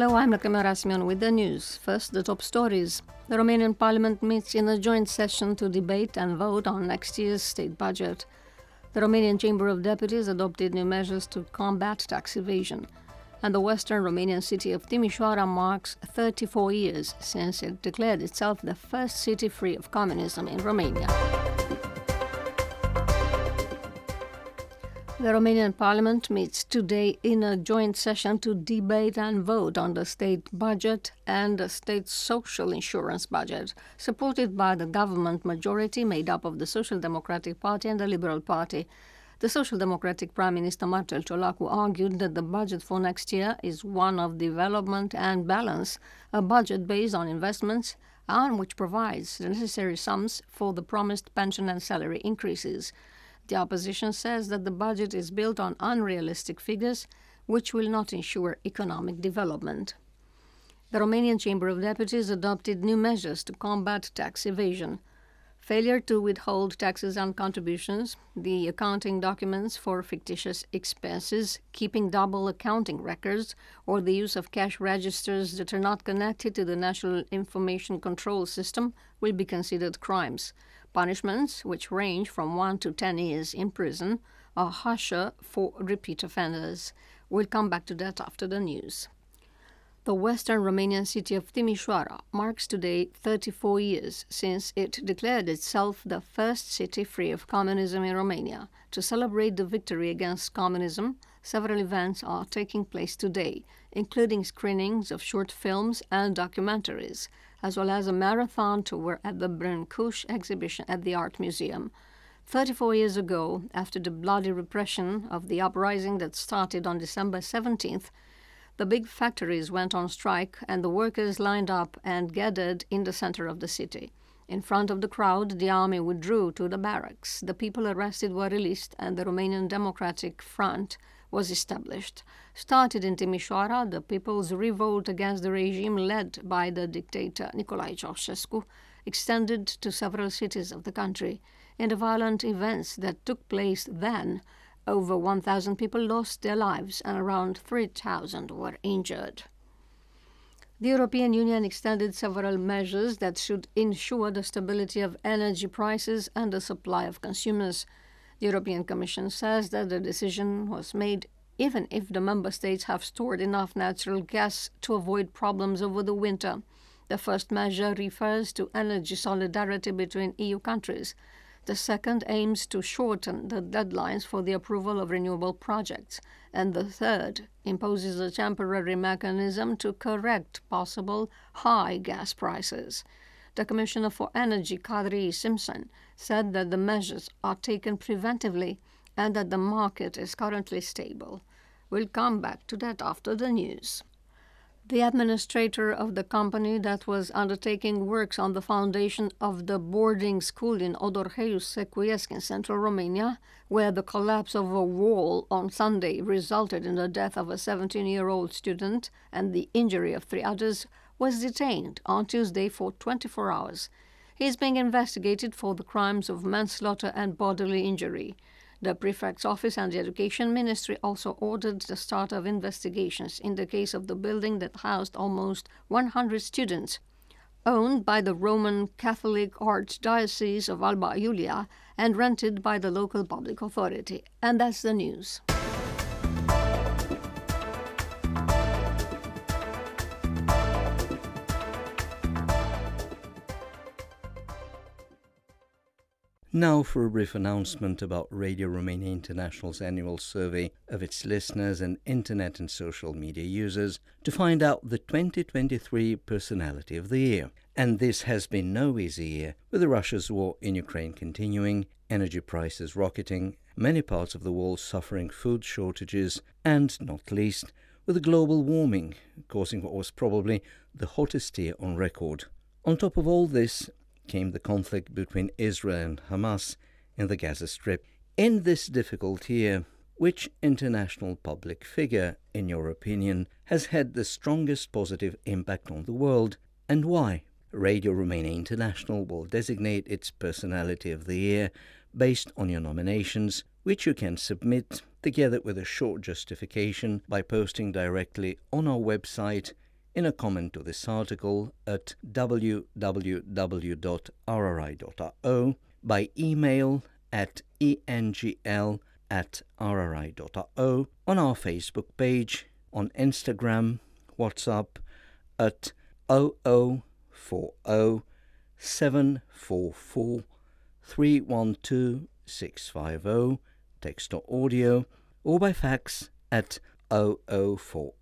Hello, I'm Raquel Rasmian with the news. First, the top stories. The Romanian Parliament meets in a joint session to debate and vote on next year's state budget. The Romanian Chamber of Deputies adopted new measures to combat tax evasion. And the western Romanian city of Timișoara marks 34 years since it declared itself the first city free of communism in Romania. The Romanian Parliament meets today in a joint session to debate and vote on the state budget and the state social insurance budget, supported by the government majority made up of the Social Democratic Party and the Liberal Party. The Social Democratic Prime Minister Marcel Ciolacu argued that the budget for next year is one of development and balance, a budget based on investments and which provides the necessary sums for the promised pension and salary increases. The opposition says that the budget is built on unrealistic figures which will not ensure economic development. The Romanian Chamber of Deputies adopted new measures to combat tax evasion. Failure to withhold taxes and contributions, the accounting documents for fictitious expenses, keeping double accounting records, or the use of cash registers that are not connected to the National Information Control System will be considered crimes. Punishments, which range from 1 to 10 years in prison, are harsher for repeat offenders. We'll come back to that after the news. The western Romanian city of Timișoara marks today 34 years since it declared itself the first city free of communism in Romania. To celebrate the victory against communism, several events are taking place today, including screenings of short films and documentaries as well as a marathon tour at the Brâncuși exhibition at the Art Museum. 34 years ago, after the bloody repression of the uprising that started on December 17th, the big factories went on strike and the workers lined up and gathered in the center of the city. In front of the crowd, the army withdrew to the barracks. The people arrested were released, and the Romanian Democratic Front was established. Started in Timișoara, the people's revolt against the regime led by the dictator Nicolae Ceausescu extended to several cities of the country. In the violent events that took place then, over 1,000 people lost their lives and around 3,000 were injured. The European Union extended several measures that should ensure the stability of energy prices and the supply of consumers. The European Commission says that the decision was made even if the member states have stored enough natural gas to avoid problems over the winter. The first measure refers to energy solidarity between EU countries. The second aims to shorten the deadlines for the approval of renewable projects. And the third imposes a temporary mechanism to correct possible high gas prices. The Commissioner for Energy, Kadri Simson, said that the measures are taken preventively and that the market is currently stable. We'll come back to that after the news. The administrator of the company that was undertaking works on the foundation of the boarding school in Odorheiu Secuiesc in central Romania, where the collapse of a wall on Sunday resulted in the death of a 17 year old student and the injury of three others, was detained on Tuesday for 24 hours. He is being investigated for the crimes of manslaughter and bodily injury. The prefect's office and the education ministry also ordered the start of investigations in the case of the building that housed almost 100 students, owned by the Roman Catholic Archdiocese of Alba Iulia and rented by the local public authority. And that's the news. Now for a brief announcement about Radio Romania International's annual survey of its listeners and internet and social media users to find out the 2023 personality of the year. And this has been no easy year, with the Russia's war in Ukraine continuing, energy prices rocketing, many parts of the world suffering food shortages, and, not least, with global warming causing what was probably the hottest year on record. On top of all this, came the conflict between Israel and Hamas in the Gaza Strip. In this difficult year, which international public figure, in your opinion, has had the strongest positive impact on the world and why? Radio Romania International will designate its Personality of the Year based on your nominations, which you can submit together with a short justification by posting directly on our website in a comment to this article at www.rri.ro, by email at engl at rri.ro, on our Facebook page, on Instagram, WhatsApp at 0040 744 312 650, text or audio, or by fax at 0040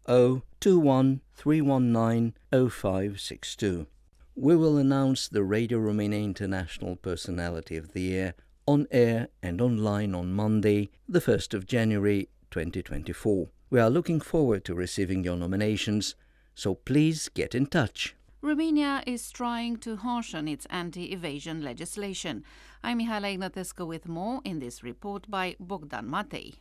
0562. We will announce the Radio Romania International Personality of the Year on air and online on Monday, the 1st of January 2024. We are looking forward to receiving your nominations, so please get in touch. Romania is trying to harshen its anti evasion legislation. I'm Mihaela Ignatescu with more in this report by Bogdan Matei.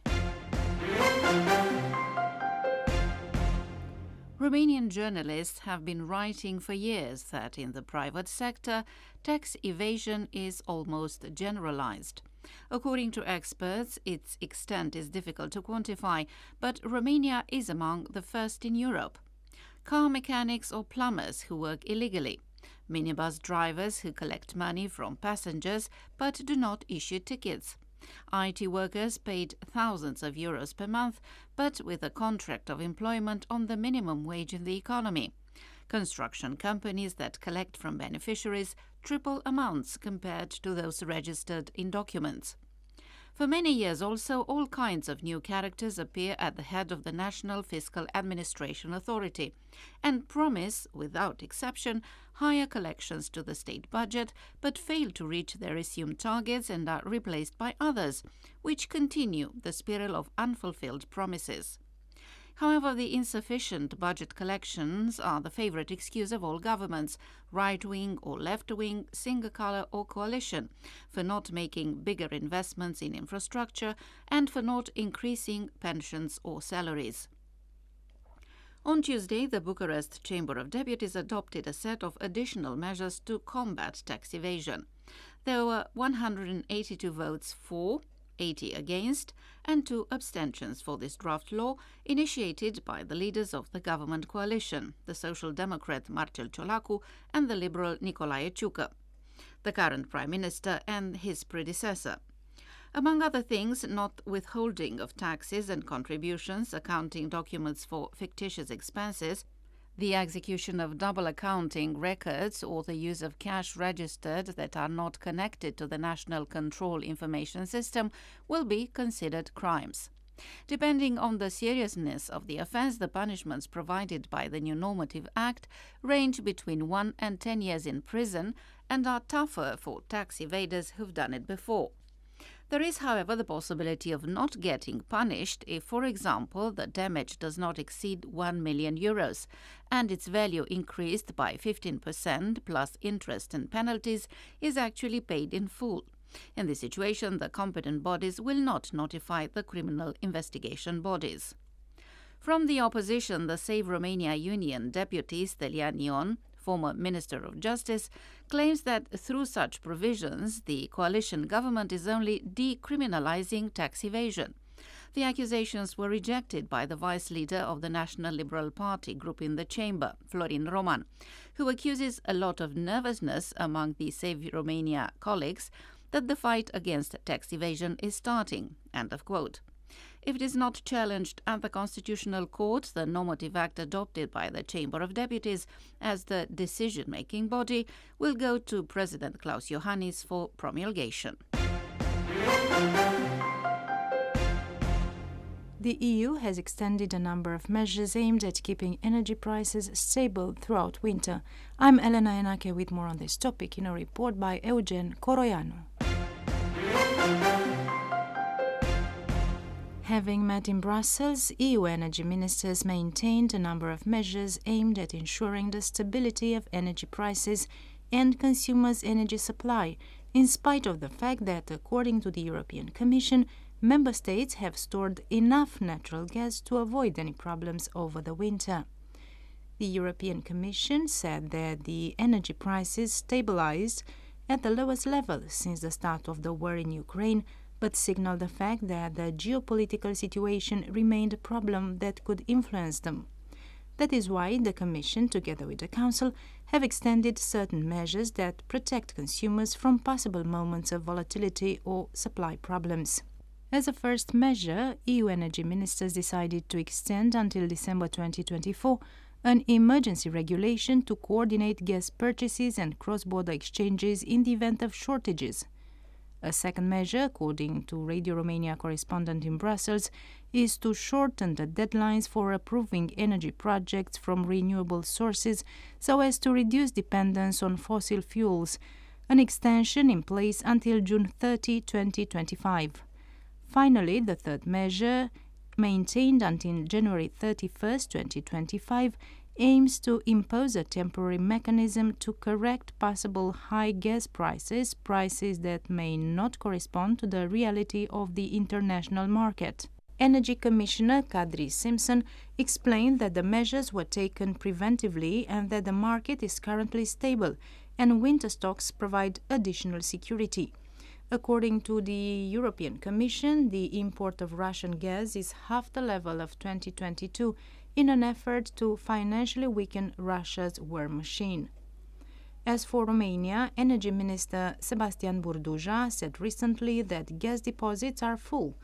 Romanian journalists have been writing for years that in the private sector, tax evasion is almost generalized. According to experts, its extent is difficult to quantify, but Romania is among the first in Europe. Car mechanics or plumbers who work illegally, minibus drivers who collect money from passengers but do not issue tickets, IT workers paid thousands of euros per month, but with a contract of employment on the minimum wage in the economy. Construction companies that collect from beneficiaries triple amounts compared to those registered in documents. For many years also, all kinds of new characters appear at the head of the National Fiscal Administration Authority and promise, without exception, higher collections to the state budget, but fail to reach their assumed targets and are replaced by others, which continue the spiral of unfulfilled promises. However, the insufficient budget collections are the favorite excuse of all governments, right wing or left wing, single color or coalition, for not making bigger investments in infrastructure and for not increasing pensions or salaries. On Tuesday, the Bucharest Chamber of Deputies adopted a set of additional measures to combat tax evasion. There were 182 votes for, 80 against, and two abstentions for this draft law initiated by the leaders of the government coalition, the Social Democrat Marcel Ciolacu and the Liberal Nicolae Ciucă, the current Prime Minister and his predecessor. Among other things, not withholding of taxes and contributions, accounting documents for fictitious expenses, the execution of double accounting records or the use of cash registered that are not connected to the National Control Information System will be considered crimes. Depending on the seriousness of the offence, the punishments provided by the new normative act range between 1 and 10 years in prison and are tougher for tax evaders who've done it before. There is, however, the possibility of not getting punished if, for example, the damage does not exceed 1 million euros and its value increased by 15% plus interest and penalties is actually paid in full. In this situation, the competent bodies will not notify the criminal investigation bodies. From the opposition, the Save Romania Union deputy Stelian Ion former Minister of Justice, claims that through such provisions, the coalition government is only decriminalizing tax evasion. The accusations were rejected by the vice leader of the National Liberal Party group in the chamber, Florin Roman, who accuses a lot of nervousness among the Save Romania colleagues that the fight against tax evasion is starting. End of quote. If it is not challenged at the Constitutional Court, the normative act adopted by the Chamber of Deputies as the decision making body will go to President Klaus Iohannis for promulgation. The EU has extended a number of measures aimed at keeping energy prices stable throughout winter. I'm Elena Enache with more on this topic in a report by Eugen Coroianu. Having met in Brussels, EU energy ministers maintained a number of measures aimed at ensuring the stability of energy prices and consumers' energy supply, in spite of the fact that, according to the European Commission, member states have stored enough natural gas to avoid any problems over the winter. The European Commission said that the energy prices stabilized at the lowest level since the start of the war in Ukraine, but signaled the fact that the geopolitical situation remained a problem that could influence them. That is why the Commission, together with the Council, have extended certain measures that protect consumers from possible moments of volatility or supply problems. As a first measure, EU energy ministers decided to extend until December 2024 an emergency regulation to coordinate gas purchases and cross border exchanges in the event of shortages. A second measure, according to Radio Romania correspondent in Brussels, is to shorten the deadlines for approving energy projects from renewable sources so as to reduce dependence on fossil fuels, an extension in place until June 30, 2025. Finally, the third measure, maintained until January 31, 2025, aims to impose a temporary mechanism to correct possible high gas prices, prices that may not correspond to the reality of the international market. Energy Commissioner Kadri Simson explained that the measures were taken preventively and that the market is currently stable and winter stocks provide additional security. According to the European Commission, the import of Russian gas is half the level of 2022 in an effort to financially weaken Russia's war machine. As for Romania, Energy Minister Sebastian Burduja said recently that gas deposits are full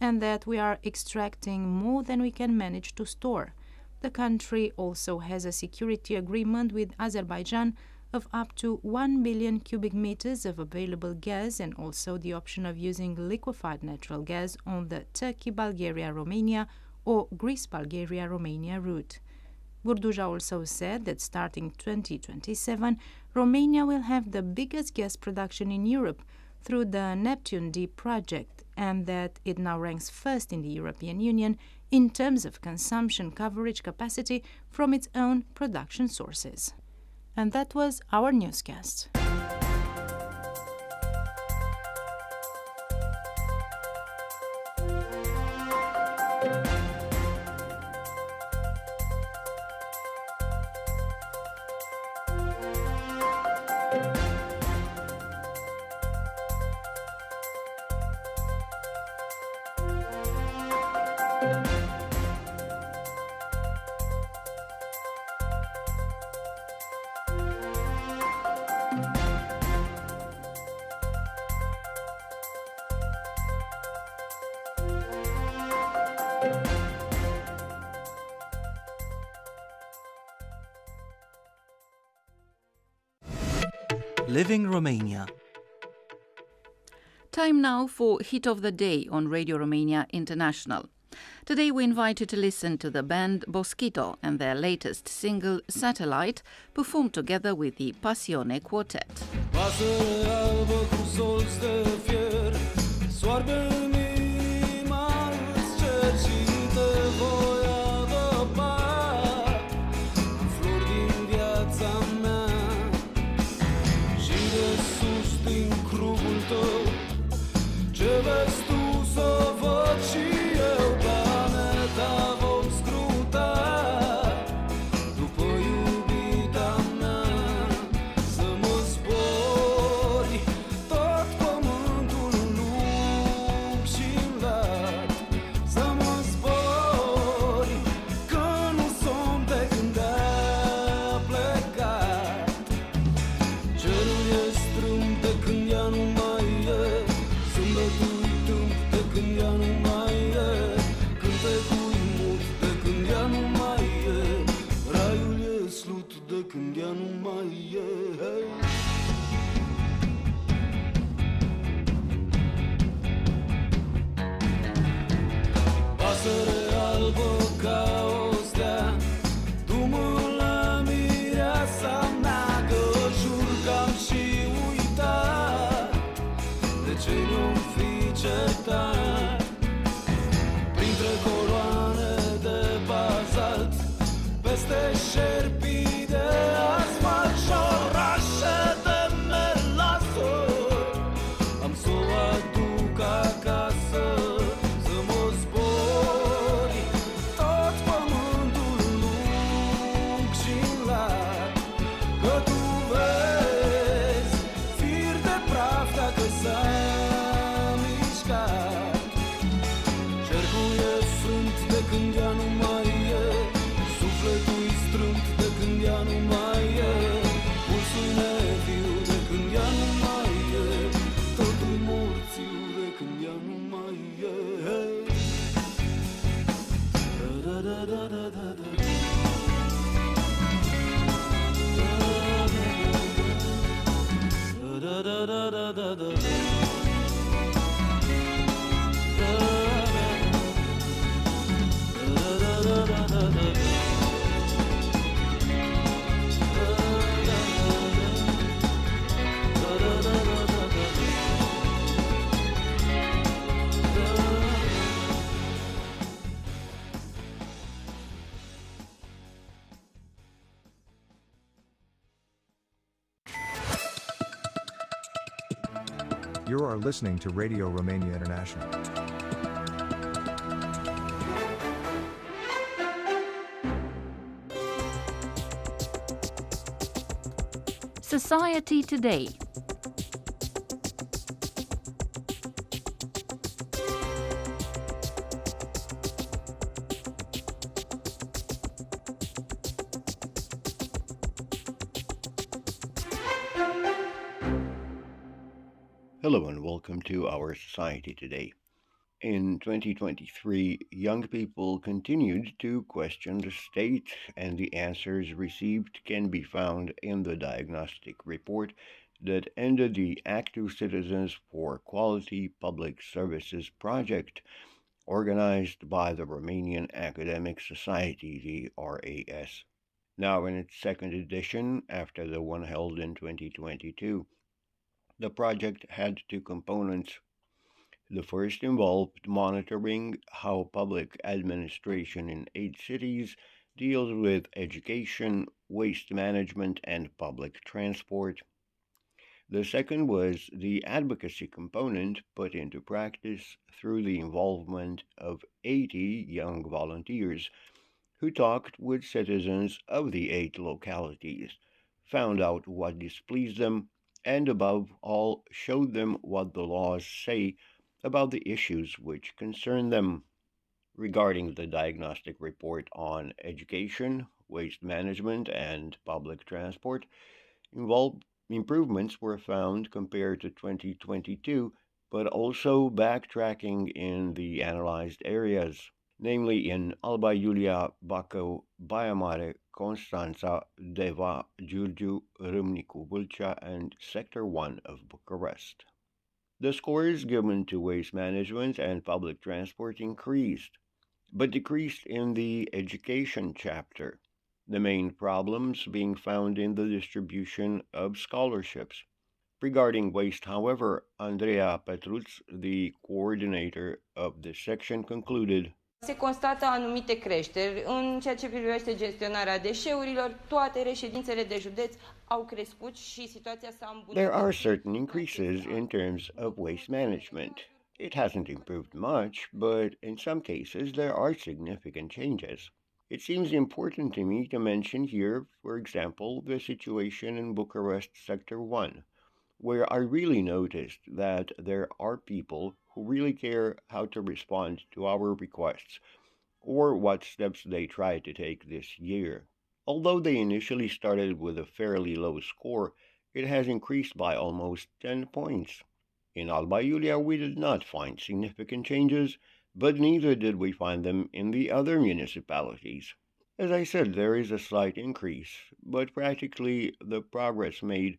and that we are extracting more than we can manage to store. The country also has a security agreement with Azerbaijan of up to 1 billion cubic meters of available gas and also the option of using liquefied natural gas on the Turkey Bulgaria Romania or Greece Bulgaria Romania route. Burduja also said that starting 2027, Romania will have the biggest gas production in Europe through the Neptune Deep project and that it now ranks first in the European Union in terms of consumption coverage capacity from its own production sources. And that was our newscast. Romania. Time now for Hit of the Day on Radio Romania International. Today we invite you to listen to the band Bosquito and their latest single Satellite, performed together with the Passione Quartet. Are listening to Radio Romania International. Society Today. Welcome to our society today. In 2023, young people continued to question the state, and the answers received can be found in the diagnostic report that ended the Active Citizens for Quality Public Services project, organized by the Romanian Academic Society, the RAS. Now in its second edition, after the one held in 2022. The project had two components. The first involved monitoring how public administration in eight cities deals with education, waste management, and public transport. The second was the advocacy component put into practice through the involvement of 80 young volunteers who talked with citizens of the eight localities, found out what displeased them, and above all showed them what the laws say about the issues which concern them. Regarding the diagnostic report on education, waste management, and public transport, involved improvements were found compared to 2022, but also backtracking in the analyzed areas, namely in Alba Iulia, Bacău, Baia Mare, Constanța, Deva, Giurgiu, Râmnicu Vâlcea, and Sector 1 of Bucharest. The scores given to waste management and public transport increased, but decreased in the education chapter, the main problems being found in the distribution of scholarships. Regarding waste, however, Andrea Petruț, the coordinator of this section, concluded Se constată anumite creșteri în ceea ce privește gestionarea deșeurilor, toate reședințele de județ au crescut și situația s-a îmbunătățit. There are certain increases in terms of waste management. It hasn't improved much, but in some cases there are significant changes. It seems important to me to mention here, for example, the situation in Bucharest Sector 1, where I really noticed that there are people who really care how to respond to our requests or what steps they try to take this year. Although they initially started with a fairly low score, it has increased by almost 10 points. In Alba Iulia, we did not find significant changes, but neither did we find them in the other municipalities. As I said, there is a slight increase, but practically the progress made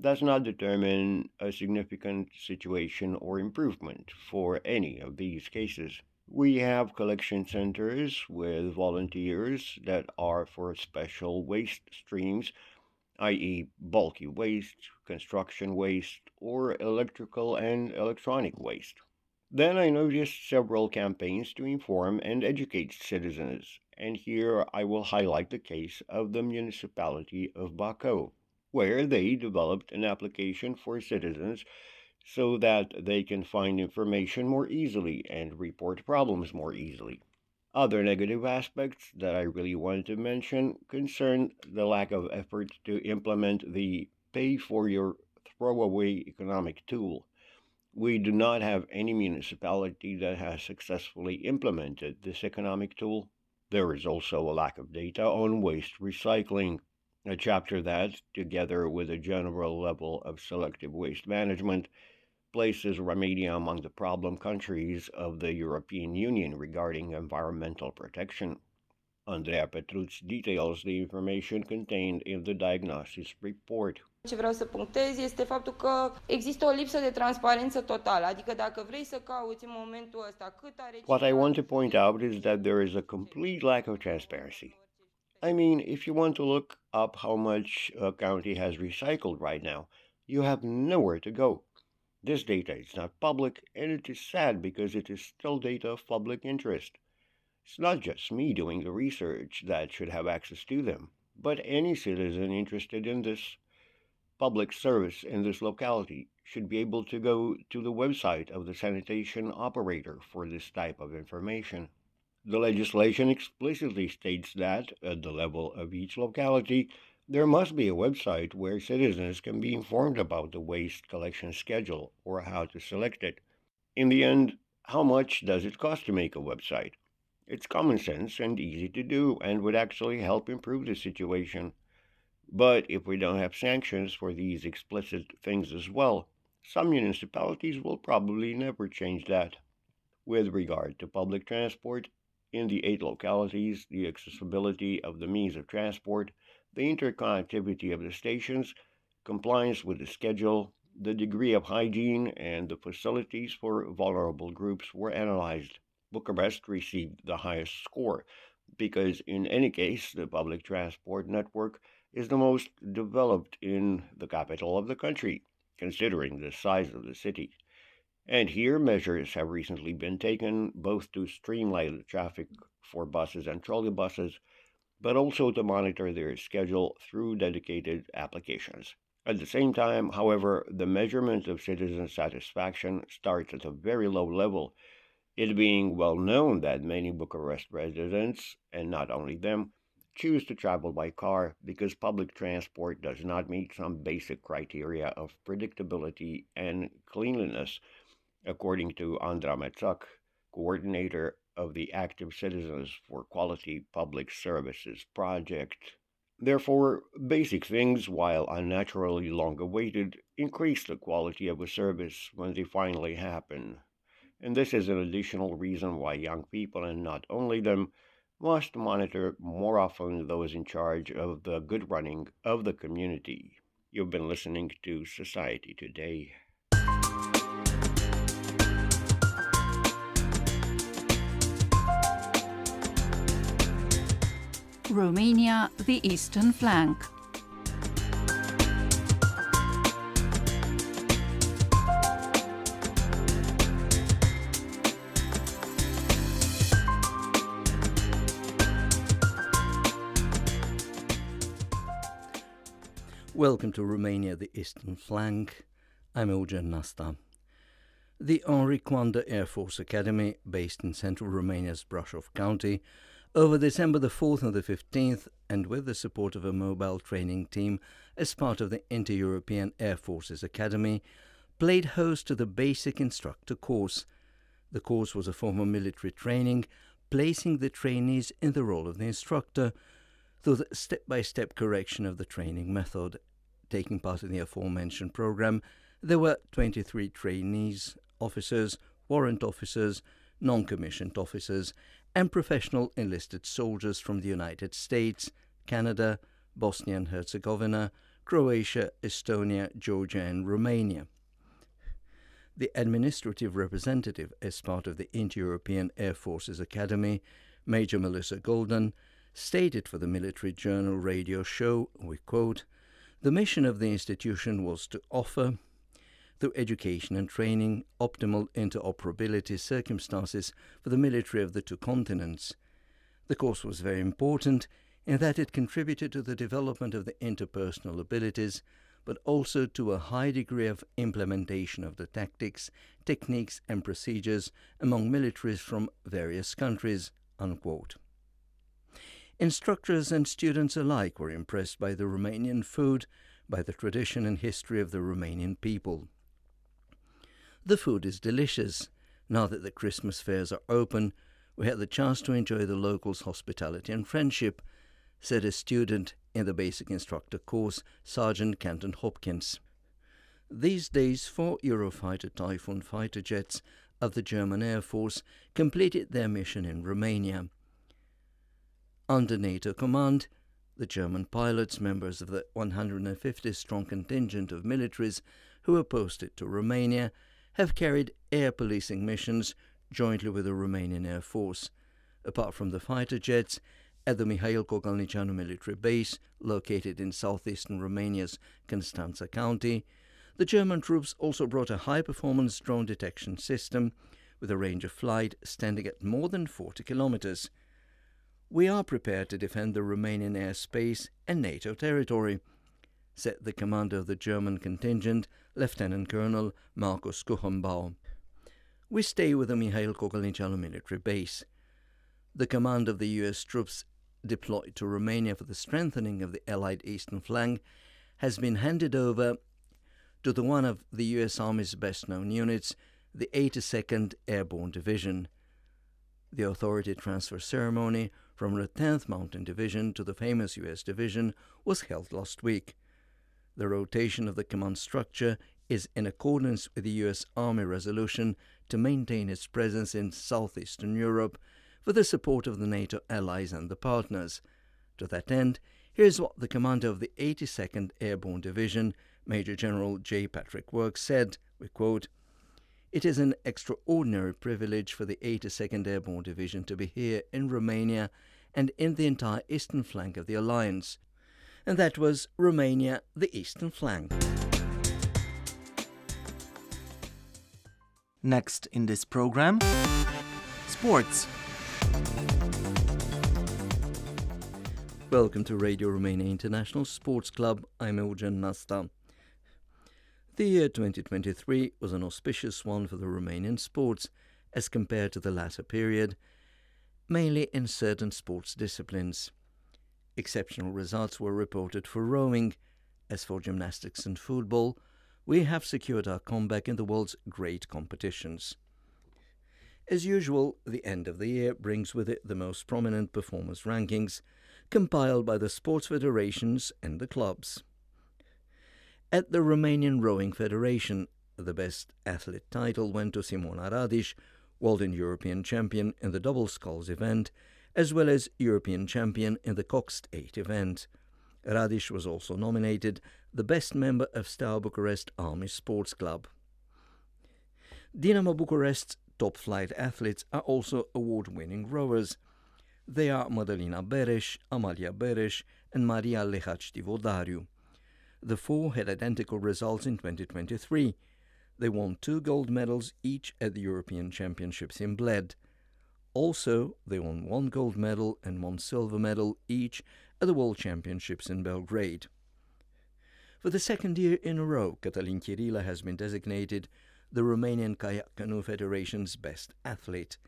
does not determine a significant situation or improvement for any of these cases. We have collection centers with volunteers that are for special waste streams, i.e., bulky waste, construction waste, or electrical and electronic waste. Then I noticed several campaigns to inform and educate citizens, and here I will highlight the case of the municipality of Bacău where they developed an application for citizens so that they can find information more easily and report problems more easily. Other negative aspects that I really wanted to mention concern the lack of effort to implement the pay for your throwaway economic tool. We do not have any municipality that has successfully implemented this economic tool. There is also a lack of data on waste recycling a chapter that, together with a general level of selective waste management, places Romania among the problem countries of the European Union regarding environmental protection. Andrea Petruț details the information contained in the diagnosis report. Ce vreau să punctez este faptul că există o lipsă de transparență totală, adică dacă vrei să cauți în momentul ăsta cât are What I want to point out is that there is a complete lack of transparency. I mean, if you want to look up how much a county has recycled right now, you have nowhere to go. This data is not public, and it is sad because it is still data of public interest. It's not just me doing the research that should have access to them, but any citizen interested in this public service in this locality should be able to go to the website of the sanitation operator for this type of information. The legislation explicitly states that, at the level of each locality, there must be a website where citizens can be informed about the waste collection schedule or how to select it. In the end, how much does it cost to make a website? It's common sense and easy to do and would actually help improve the situation. But if we don't have sanctions for these explicit things as well, some municipalities will probably never change that. With regard to public transport, in the eight localities, the accessibility of the means of transport, the interconnectivity of the stations, compliance with the schedule, the degree of hygiene, and the facilities for vulnerable groups were analyzed. Bucharest received the highest score because, in any case, the public transport network is the most developed in the capital of the country, considering the size of the city. And here, measures have recently been taken both to streamline the traffic for buses and trolleybuses, but also to monitor their schedule through dedicated applications. At the same time, however, the measurement of citizen satisfaction starts at a very low level, it being well known that many Bucharest residents, and not only them, choose to travel by car because public transport does not meet some basic criteria of predictability and cleanliness, according to Andra Metzak, coordinator of the Active Citizens for Quality Public Services project. Therefore, basic things, while unnaturally long awaited, increase the quality of a service when they finally happen. And this is an additional reason why young people, and not only them, must monitor more often those in charge of the good running of the community. You've been listening to Society Today. Romania, the eastern flank. Welcome to Romania, the eastern flank. I'm Eugen Nasta. The Henri Coandă Air Force Academy, based in central Romania's Brașov County, over December the 4th and the 15th, and with the support of a mobile training team as part of the Inter European Air Forces Academy, played host to the basic instructor course. The course was a form of military training, placing the trainees in the role of the instructor through the step by step correction of the training method. Taking part in the aforementioned program, there were 23 trainees, officers, warrant officers, non commissioned officers, and professional enlisted soldiers from the United States, Canada, Bosnia and Herzegovina, Croatia, Estonia, Georgia, and Romania. The administrative representative, as part of the Inter European Air Forces Academy, Major Melissa Golden, stated for the Military Journal radio show, we quote, the mission of the institution was to offer, through education and training, optimal interoperability circumstances for the military of the two continents. The course was very important in that it contributed to the development of the interpersonal abilities, but also to a high degree of implementation of the tactics, techniques, and procedures among militaries from various countries. Unquote. Instructors and students alike were impressed by the Romanian food, by the tradition and history of the Romanian people. The food is delicious. Now that the Christmas fairs are open, we had the chance to enjoy the locals' hospitality and friendship, said a student in the basic instructor course, Sergeant Kenton Hopkins. These days, four Eurofighter Typhoon fighter jets of the German Air Force completed their mission in Romania. Under NATO command, the German pilots, members of the 150 strong contingent of militaries who were posted to Romania, have carried air policing missions jointly with the Romanian Air Force. Apart from the fighter jets, at the Mihail Kogălniceanu military base, located in southeastern Romania's Constanza County, the German troops also brought a high performance drone detection system with a range of flight standing at more than 40 kilometers. We are prepared to defend the Romanian airspace and NATO territory, said the commander of the German contingent, Lieutenant Colonel Markus Kuchenbau. We stay with the Mihail Kogălniceanu military base. The command of the US troops deployed to Romania for the strengthening of the Allied eastern flank has been handed over to the one of the US Army's best known units, the 82nd Airborne Division. The authority transfer ceremony from the 10th Mountain Division to the famous US Division was held last week. The rotation of the command structure is in accordance with the US Army resolution to maintain its presence in southeastern Europe for the support of the NATO allies and the partners. To that end, here's what the commander of the 82nd Airborne Division, Major General J. Patrick Works, said, we quote, It is an extraordinary privilege for the 82nd Airborne Division to be here in Romania and in the entire eastern flank of the alliance. And that was Romania, the eastern flank. Next in this program, sports. Welcome to Radio Romania International Sports Club. I'm Eugen Nasta. The year 2023 was an auspicious one for the Romanian sports as compared to the latter period, mainly in certain sports disciplines. Exceptional results were reported for rowing. As for gymnastics and football, we have secured our comeback in the world's great competitions. As usual, the end of the year brings with it the most prominent performance rankings compiled by the sports federations and the clubs. At the Romanian Rowing Federation, the best athlete title went to Simona Radiș, world and European champion in the double sculls event, as well as European champion in the coxed 8 event. Radiș was also nominated the best member of Star Bucharest Army Sports Club. Dinamo Bucharest's top flight athletes are also award winning rowers. They are Madalina Beres, Amalia Beres, and Maria Lehaci. The four had identical results in 2023. They won two gold medals each at the European Championships in Bled. Also, they won one gold medal and one silver medal each at the World Championships in Belgrade. For the second year in a row, Catalin Chirila has been designated the Romanian Kayak Canoe Federation's best athlete.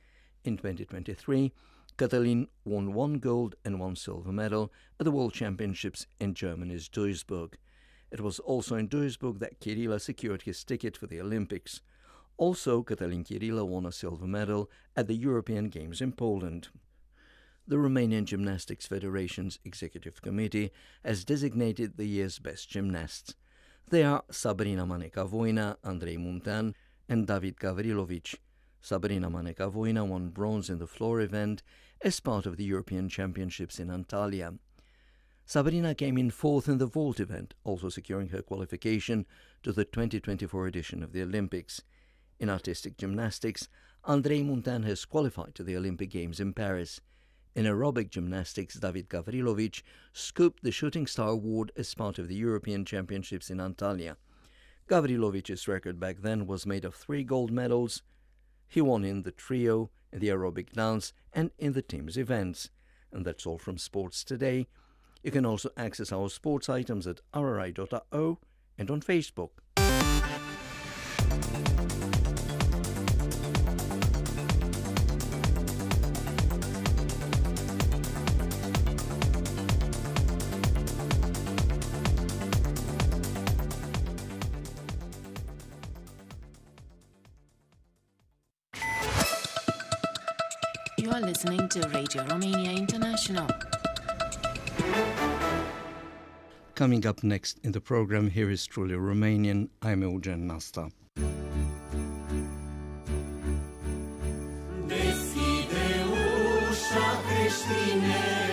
In 2023, Catalin won one gold and one silver medal at the World Championships in Germany's Duisburg. It was also in Duisburg that Chirila secured his ticket for the Olympics. Also, Catalin Chirila won a silver medal at the European Games in Poland. The Romanian Gymnastics Federation's Executive Committee has designated the year's best gymnasts. They are Sabrina Maneca-Voinea, Andrei Muntean, and David Gavrilovic. Sabrina Maneca-Voinea won bronze in the floor event as part of the European Championships in Antalya. Sabrina came in fourth in the vault event, also securing her qualification to the 2024 edition of the Olympics. In artistic gymnastics, Andrei Muntean has qualified to the Olympic Games in Paris. In aerobic gymnastics, David Gavrilovic scooped the Shooting Star Award as part of the European Championships in Antalya. Gavrilovic's record back then was made of three gold medals. He won in the trio, in the aerobic dance, and in the team's events. And that's all from Sports Today. You can also access our sports items at rri.ro and on Facebook. Listening to Radio Romania International. Coming up next in the program, here is truly Romanian. I'm Eugen Nasta. Deschide ușa creștine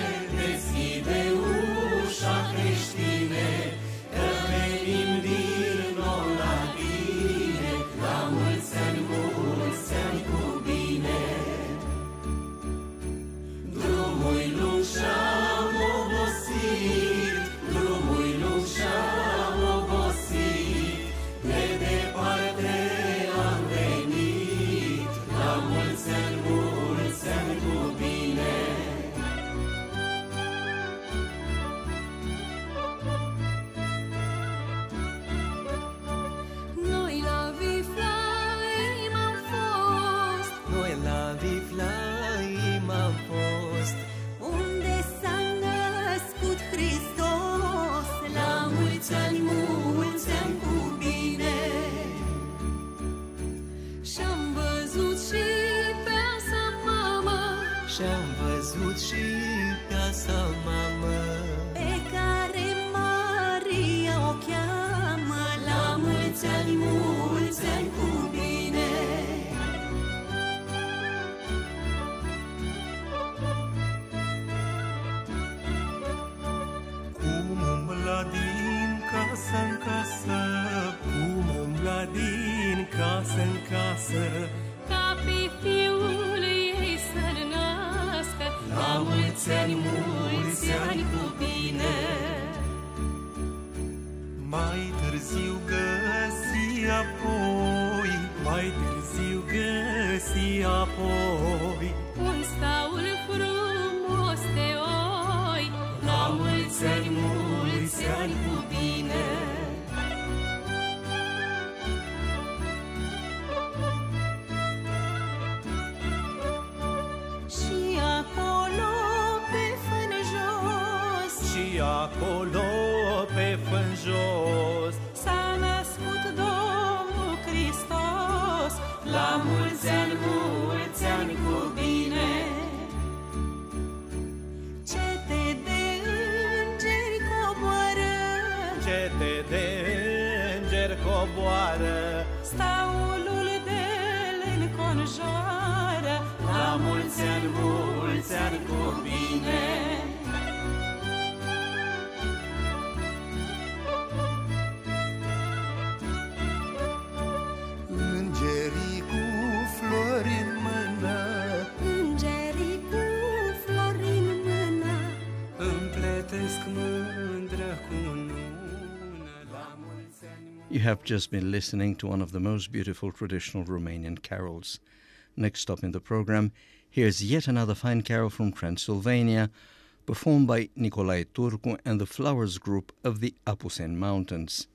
acolo pe fân S-a născut Domnul Hristos La mulți ani mult. You have just been listening to one of the most beautiful traditional Romanian carols. Next up in the program, here's yet another fine carol from Transylvania, performed by Nicolae Turcu and the Flowers Group of the Apuseni Mountains.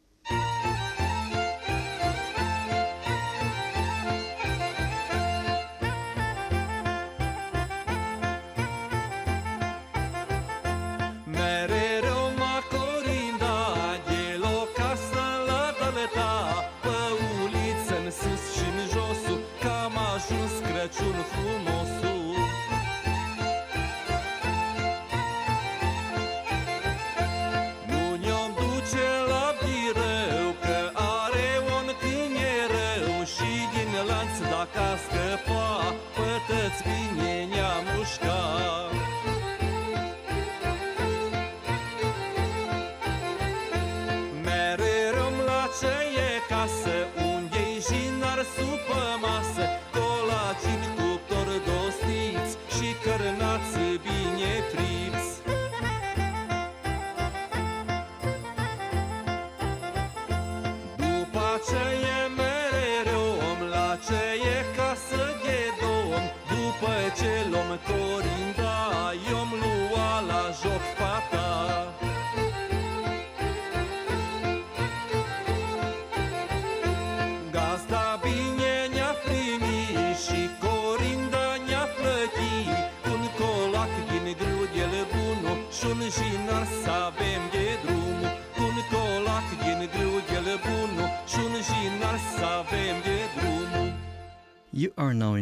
Отец меня.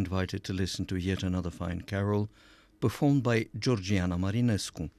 invited to listen to yet another fine carol performed by Georgiana Marinescu.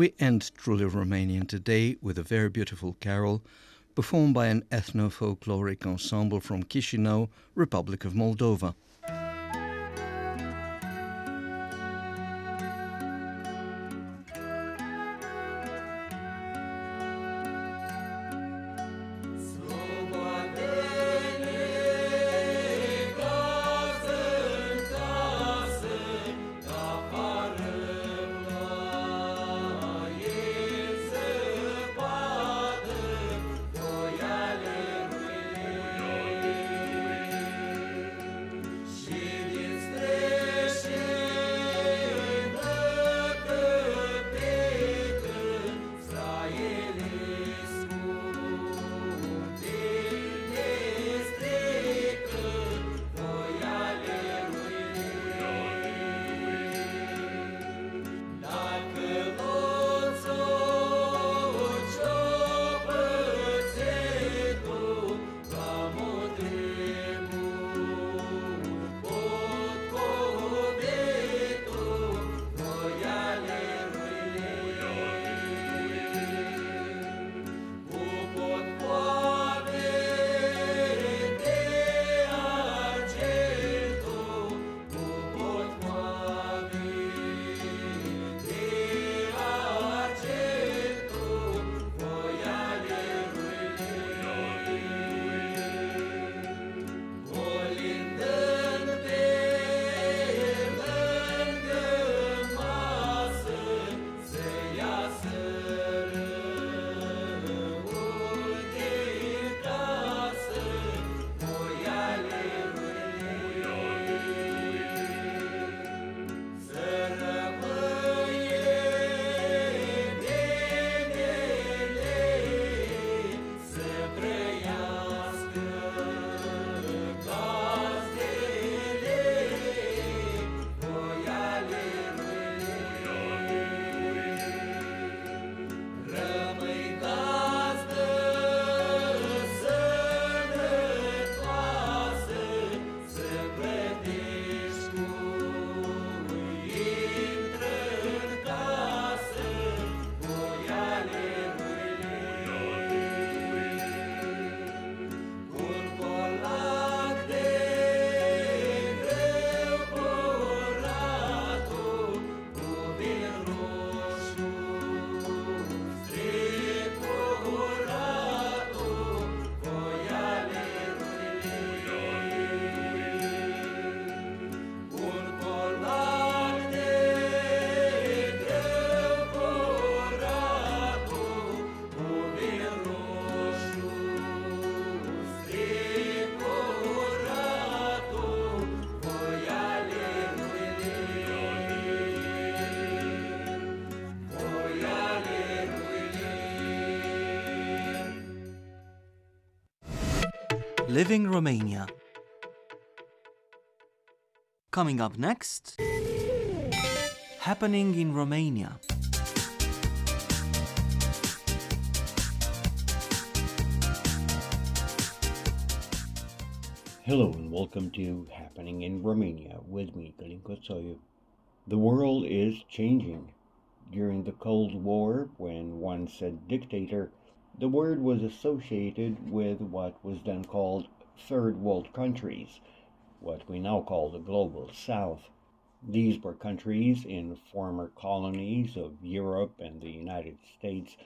We end Truly Romanian today with a very beautiful carol performed by an ethno folkloric ensemble from Chisinau, Republic of Moldova. Living Romania. Coming up next Happening in Romania. Hello and welcome to Happening in Romania with me, Călin Coțoiu. The world is changing. During the Cold War, when one said dictator, the word was associated with what was then called third world countries, what we now call the global south. These were countries in former colonies of Europe and the United States,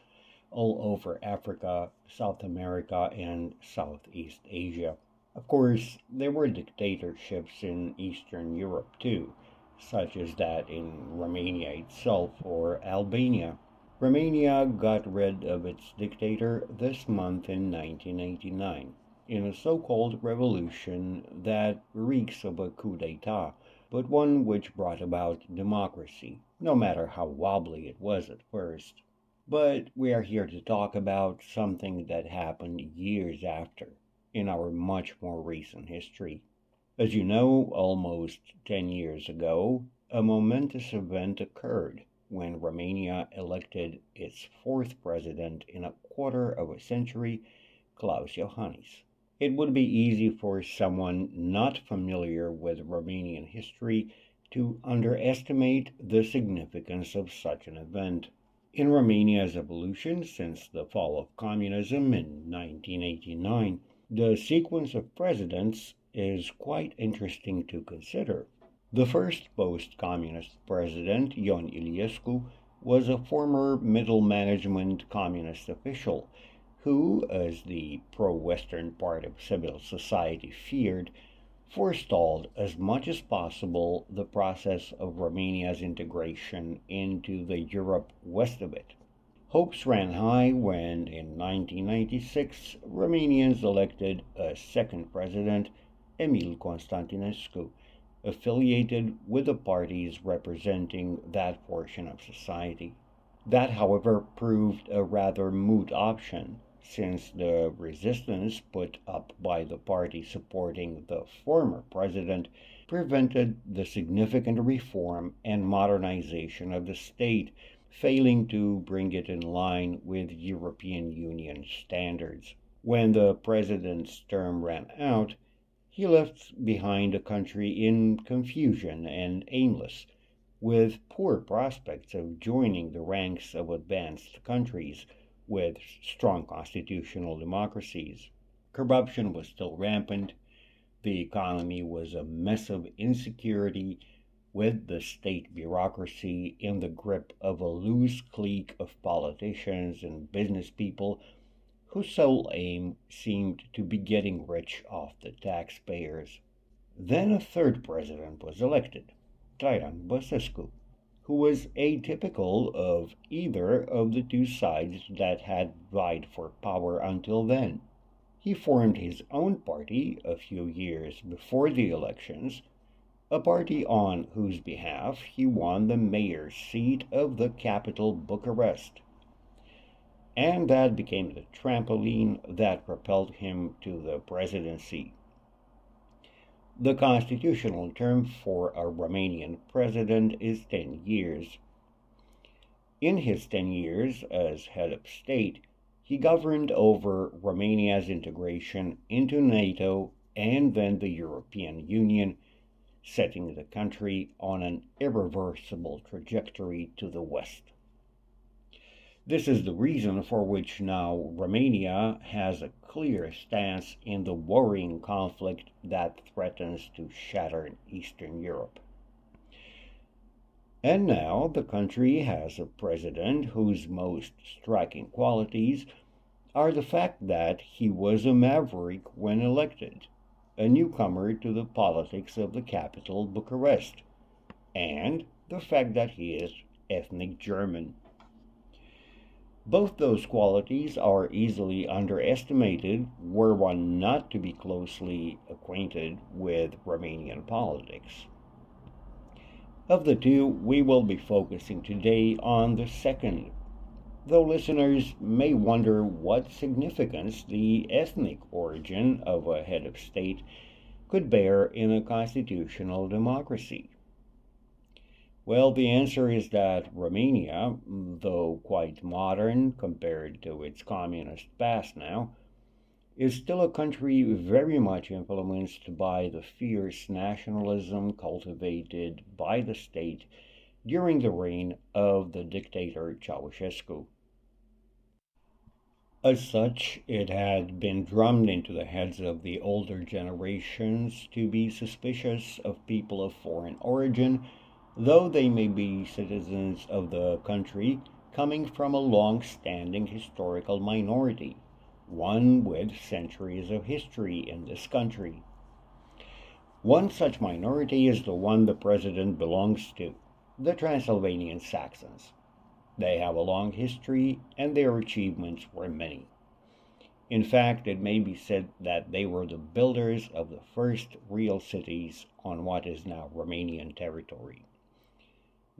all over Africa, South America, and Southeast Asia. Of course, there were dictatorships in Eastern Europe too, such as that in Romania itself or Albania. Romania got rid of its dictator this month in 1989 in a so called revolution that reeks of a coup d'etat but one which brought about democracy, no matter how wobbly it was at first. But we are here to talk about something that happened years after, in our much more recent history. As you know, almost 10 years ago, a momentous event occurred when Romania elected its fourth president in a quarter of a century, Klaus Iohannis. It would be easy for someone not familiar with Romanian history to underestimate the significance of such an event. In Romania's evolution since the fall of communism in 1989, the sequence of presidents is quite interesting to consider. The first post communist president, Ion Iliescu, was a former middle management communist official who, as the pro Western part of civil society feared, forestalled as much as possible the process of Romania's integration into the Europe west of it. Hopes ran high when, in 1996, Romanians elected a second president, Emil Constantinescu, affiliated with the parties representing that portion of society. That, however, proved a rather moot option since the resistance put up by the party supporting the former president prevented the significant reform and modernization of the state, failing to bring it in line with European Union standards. When the president's term ran out, he left behind a country in confusion and aimless, with poor prospects of joining the ranks of advanced countries with strong constitutional democracies. Corruption was still rampant. The economy was a mess of insecurity, with the state bureaucracy in the grip of a loose clique of politicians and business people whose sole aim seemed to be getting rich off the taxpayers. Then a third president was elected, Traian Băsescu who was atypical of either of the two sides that had vied for power until then. He formed his own party a few years before the elections, a party on whose behalf he won the mayor's seat of the capital Bucharest. And that became the trampoline that propelled him to the presidency. The constitutional term for a Romanian president is 10 years. In his 10 years as head of state, he governed over Romania's integration into NATO and then the European Union, setting the country on an irreversible trajectory to the West. This is the reason for which now Romania has a clear stance in the worrying conflict that threatens to shatter Eastern Europe. And now the country has a president whose most striking qualities are the fact that he was a maverick when elected, a newcomer to the politics of the capital, Bucharest, and the fact that he is ethnic German. Both those qualities are easily underestimated were one not to be closely acquainted with Romanian politics. Of the two, we will be focusing today on the second, though listeners may wonder what significance the ethnic origin of a head of state could bear in a constitutional democracy. Well, the answer is that Romania, though quite modern compared to its communist past now, is still a country very much influenced by the fierce nationalism cultivated by the state during the reign of the dictator Ceausescu. As such, it had been drummed into the heads of the older generations to be suspicious of people of foreign origin, though they may be citizens of the country coming from a long standing historical minority, one with centuries of history in this country. One such minority is the one the president belongs to, the Transylvanian Saxons. They have a long history and their achievements were many. In fact, it may be said that they were the builders of the first real cities on what is now Romanian territory.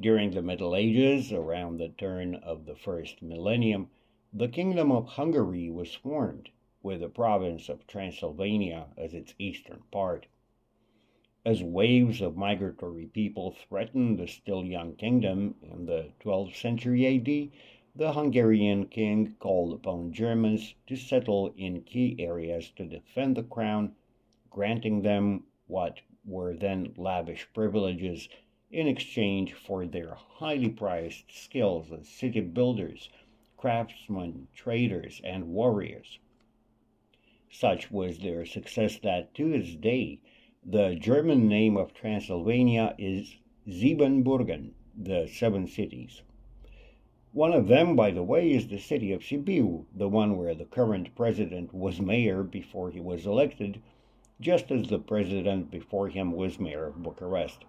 During the Middle Ages, around the turn of the first millennium, the Kingdom of Hungary was formed, with the province of Transylvania as its eastern part. As waves of migratory people threatened the still young kingdom in the 12th century AD, the Hungarian king called upon Germans to settle in key areas to defend the crown, granting them what were then lavish privileges in exchange for their highly prized skills as city builders, craftsmen, traders, and warriors. Such was their success that to this day the German name of Transylvania is Siebenburgen, the seven cities. One of them, by the way, is the city of Sibiu, the one where the current president was mayor before he was elected, just as the president before him was mayor of Bucharest.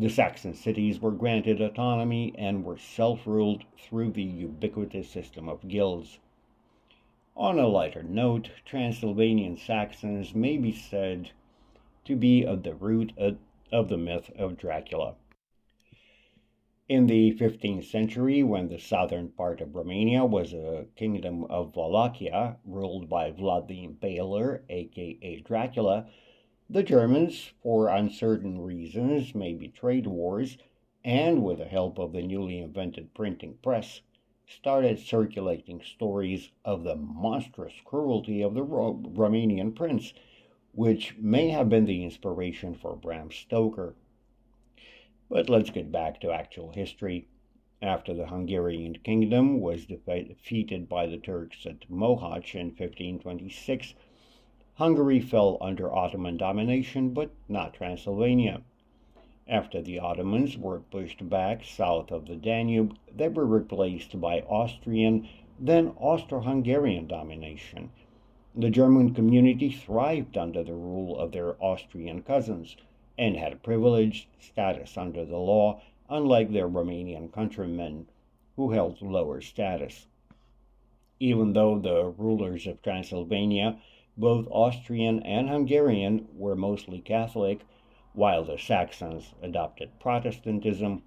The Saxon cities were granted autonomy and were self ruled through the ubiquitous system of guilds. On a lighter note, Transylvanian Saxons may be said to be of the root of the myth of Dracula. In the 15th century, when the southern part of Romania was a kingdom of Wallachia ruled by Vlad the Impaler, aka Dracula, the Germans, for uncertain reasons, maybe trade wars, and with the help of the newly invented printing press, started circulating stories of the monstrous cruelty of the Ro- Romanian prince which may have been the inspiration for Bram Stoker. But let's get back to actual history. After the Hungarian kingdom was defeated by the Turks at Mohacs in 1526, Hungary fell under Ottoman domination, but not Transylvania. After the Ottomans were pushed back south of the Danube, they were replaced by Austrian, then Austro Hungarian domination, the German community thrived under the rule of their Austrian cousins and had privileged status under the law, unlike their Romanian countrymen who held lower status. Even though the rulers of Transylvania, both Austrian and Hungarian, were mostly Catholic, while the Saxons adopted Protestantism,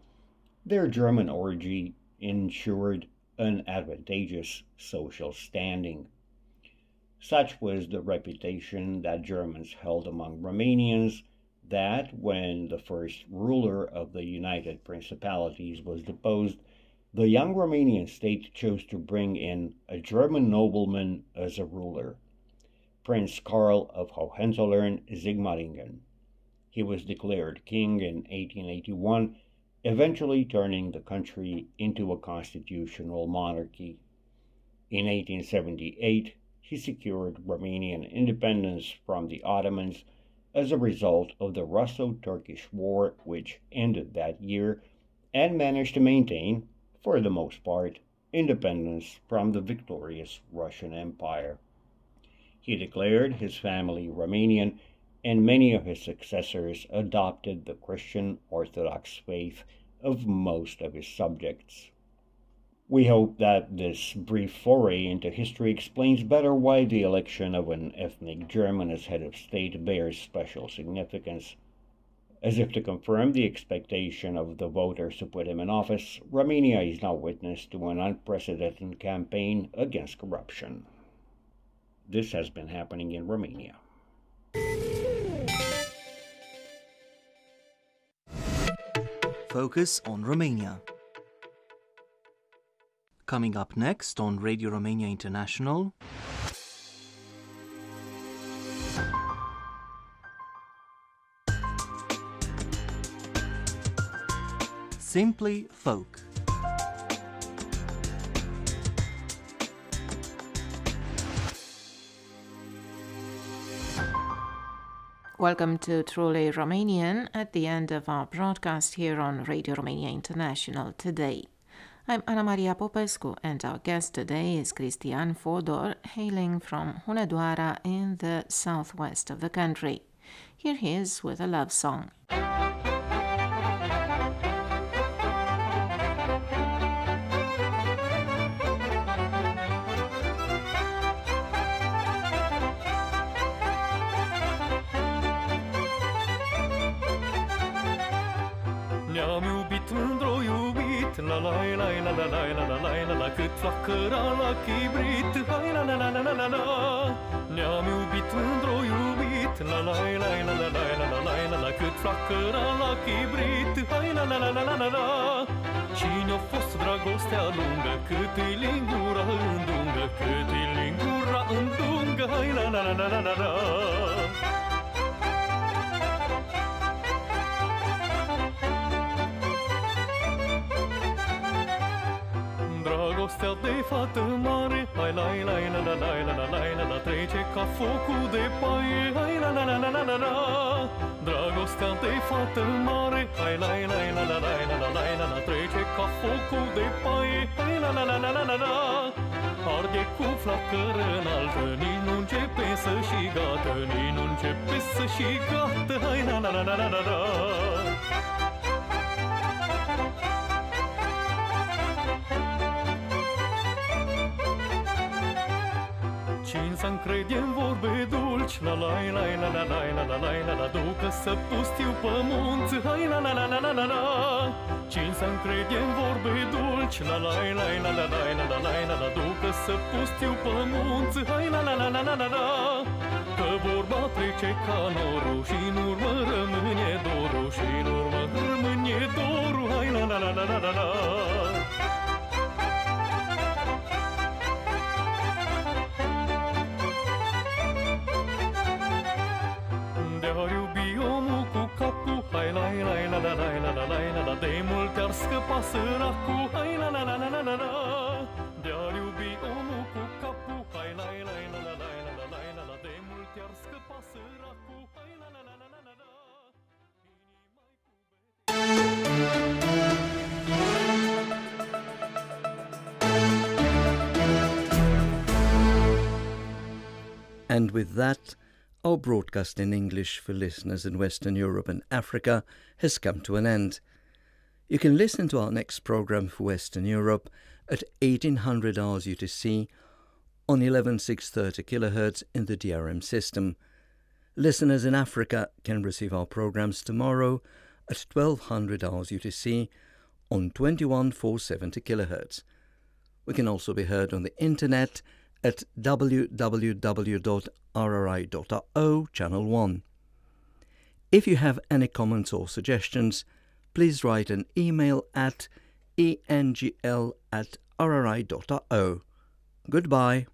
their German origin ensured an advantageous social standing. Such was the reputation that Germans held among Romanians that when the first ruler of the United Principalities was deposed, the young Romanian state chose to bring in a German nobleman as a ruler, Prince Karl of Hohenzollern Sigmaringen. He was declared king in 1881, eventually turning the country into a constitutional monarchy. In 1878, he secured Romanian independence from the Ottomans as a result of the Russo Turkish War, which ended that year, and managed to maintain, for the most part, independence from the victorious Russian Empire. He declared his family Romanian, and many of his successors adopted the Christian Orthodox faith of most of his subjects. We hope that this brief foray into history explains better why the election of an ethnic German as head of state bears special significance. As if to confirm the expectation of the voters to put him in office, Romania is now witness to an unprecedented campaign against corruption. This has been happening in Romania. Focus on Romania. Coming up next on Radio Romania International. Simply Folk. Welcome to Truly Romanian at the end of our broadcast here on Radio Romania International today. I'm Ana Maria Popescu, and our guest today is Cristian Fodor, hailing from Hunedoara in the southwest of the country. Here he is with a love song. La la la la la la la la la la la Cât flacăra la chibrit Hai la la la la la la la Ne-am iubit mândru iubit La la la la la la la la la la la Cât flacăra la chibrit Hai la la la la la la la Cine-a fost dragostea lungă Cât îi lingura îndungă Cât îi lingura îndungă Hai la la la la la la la Dragostea de fată mare Hai la la la la la la la la la la Trece ca focul de paie Hai la la la la la la la Dragostea de fată mare Hai la la la la la la la la la la Trece ca focul de paie Hai la la la la la la la Arde cu flacără înaltă Nici nu începe să și gata Nici nu începe să și gata Hai la la la la la la la Cine să încrede în vorbe dulci La la la la la la la la la la la Ducă să pustiu pământ Hai la la la la la la la Cine să încrede în vorbe dulci La la la la la la la la la la la Ducă să pustiu pământ Hai la la la la la la la Că vorba trece ca norul Și în urmă rămâne dorul Și în urmă rămâne dorul Hai la la la la la la la la la la la la la De mult ar scăpa Hai la la la la la la la De-ar iubi omul cu capul Hai la la la la la la la la la De mult ar scăpa Hai la la la la la la la And with that, our broadcast in English for listeners in Western Europe and Africa has come to an end. You can listen to our next program for Western Europe at 1800 hours UTC on 11630 kHz in the DRM system. Listeners in Africa can receive our programs tomorrow at 1200 hours UTC on 21470 kHz. We can also be heard on the internet at www.rri.ro channel 1. If you have any comments or suggestions, please write an email at engl at rri.ro. Goodbye.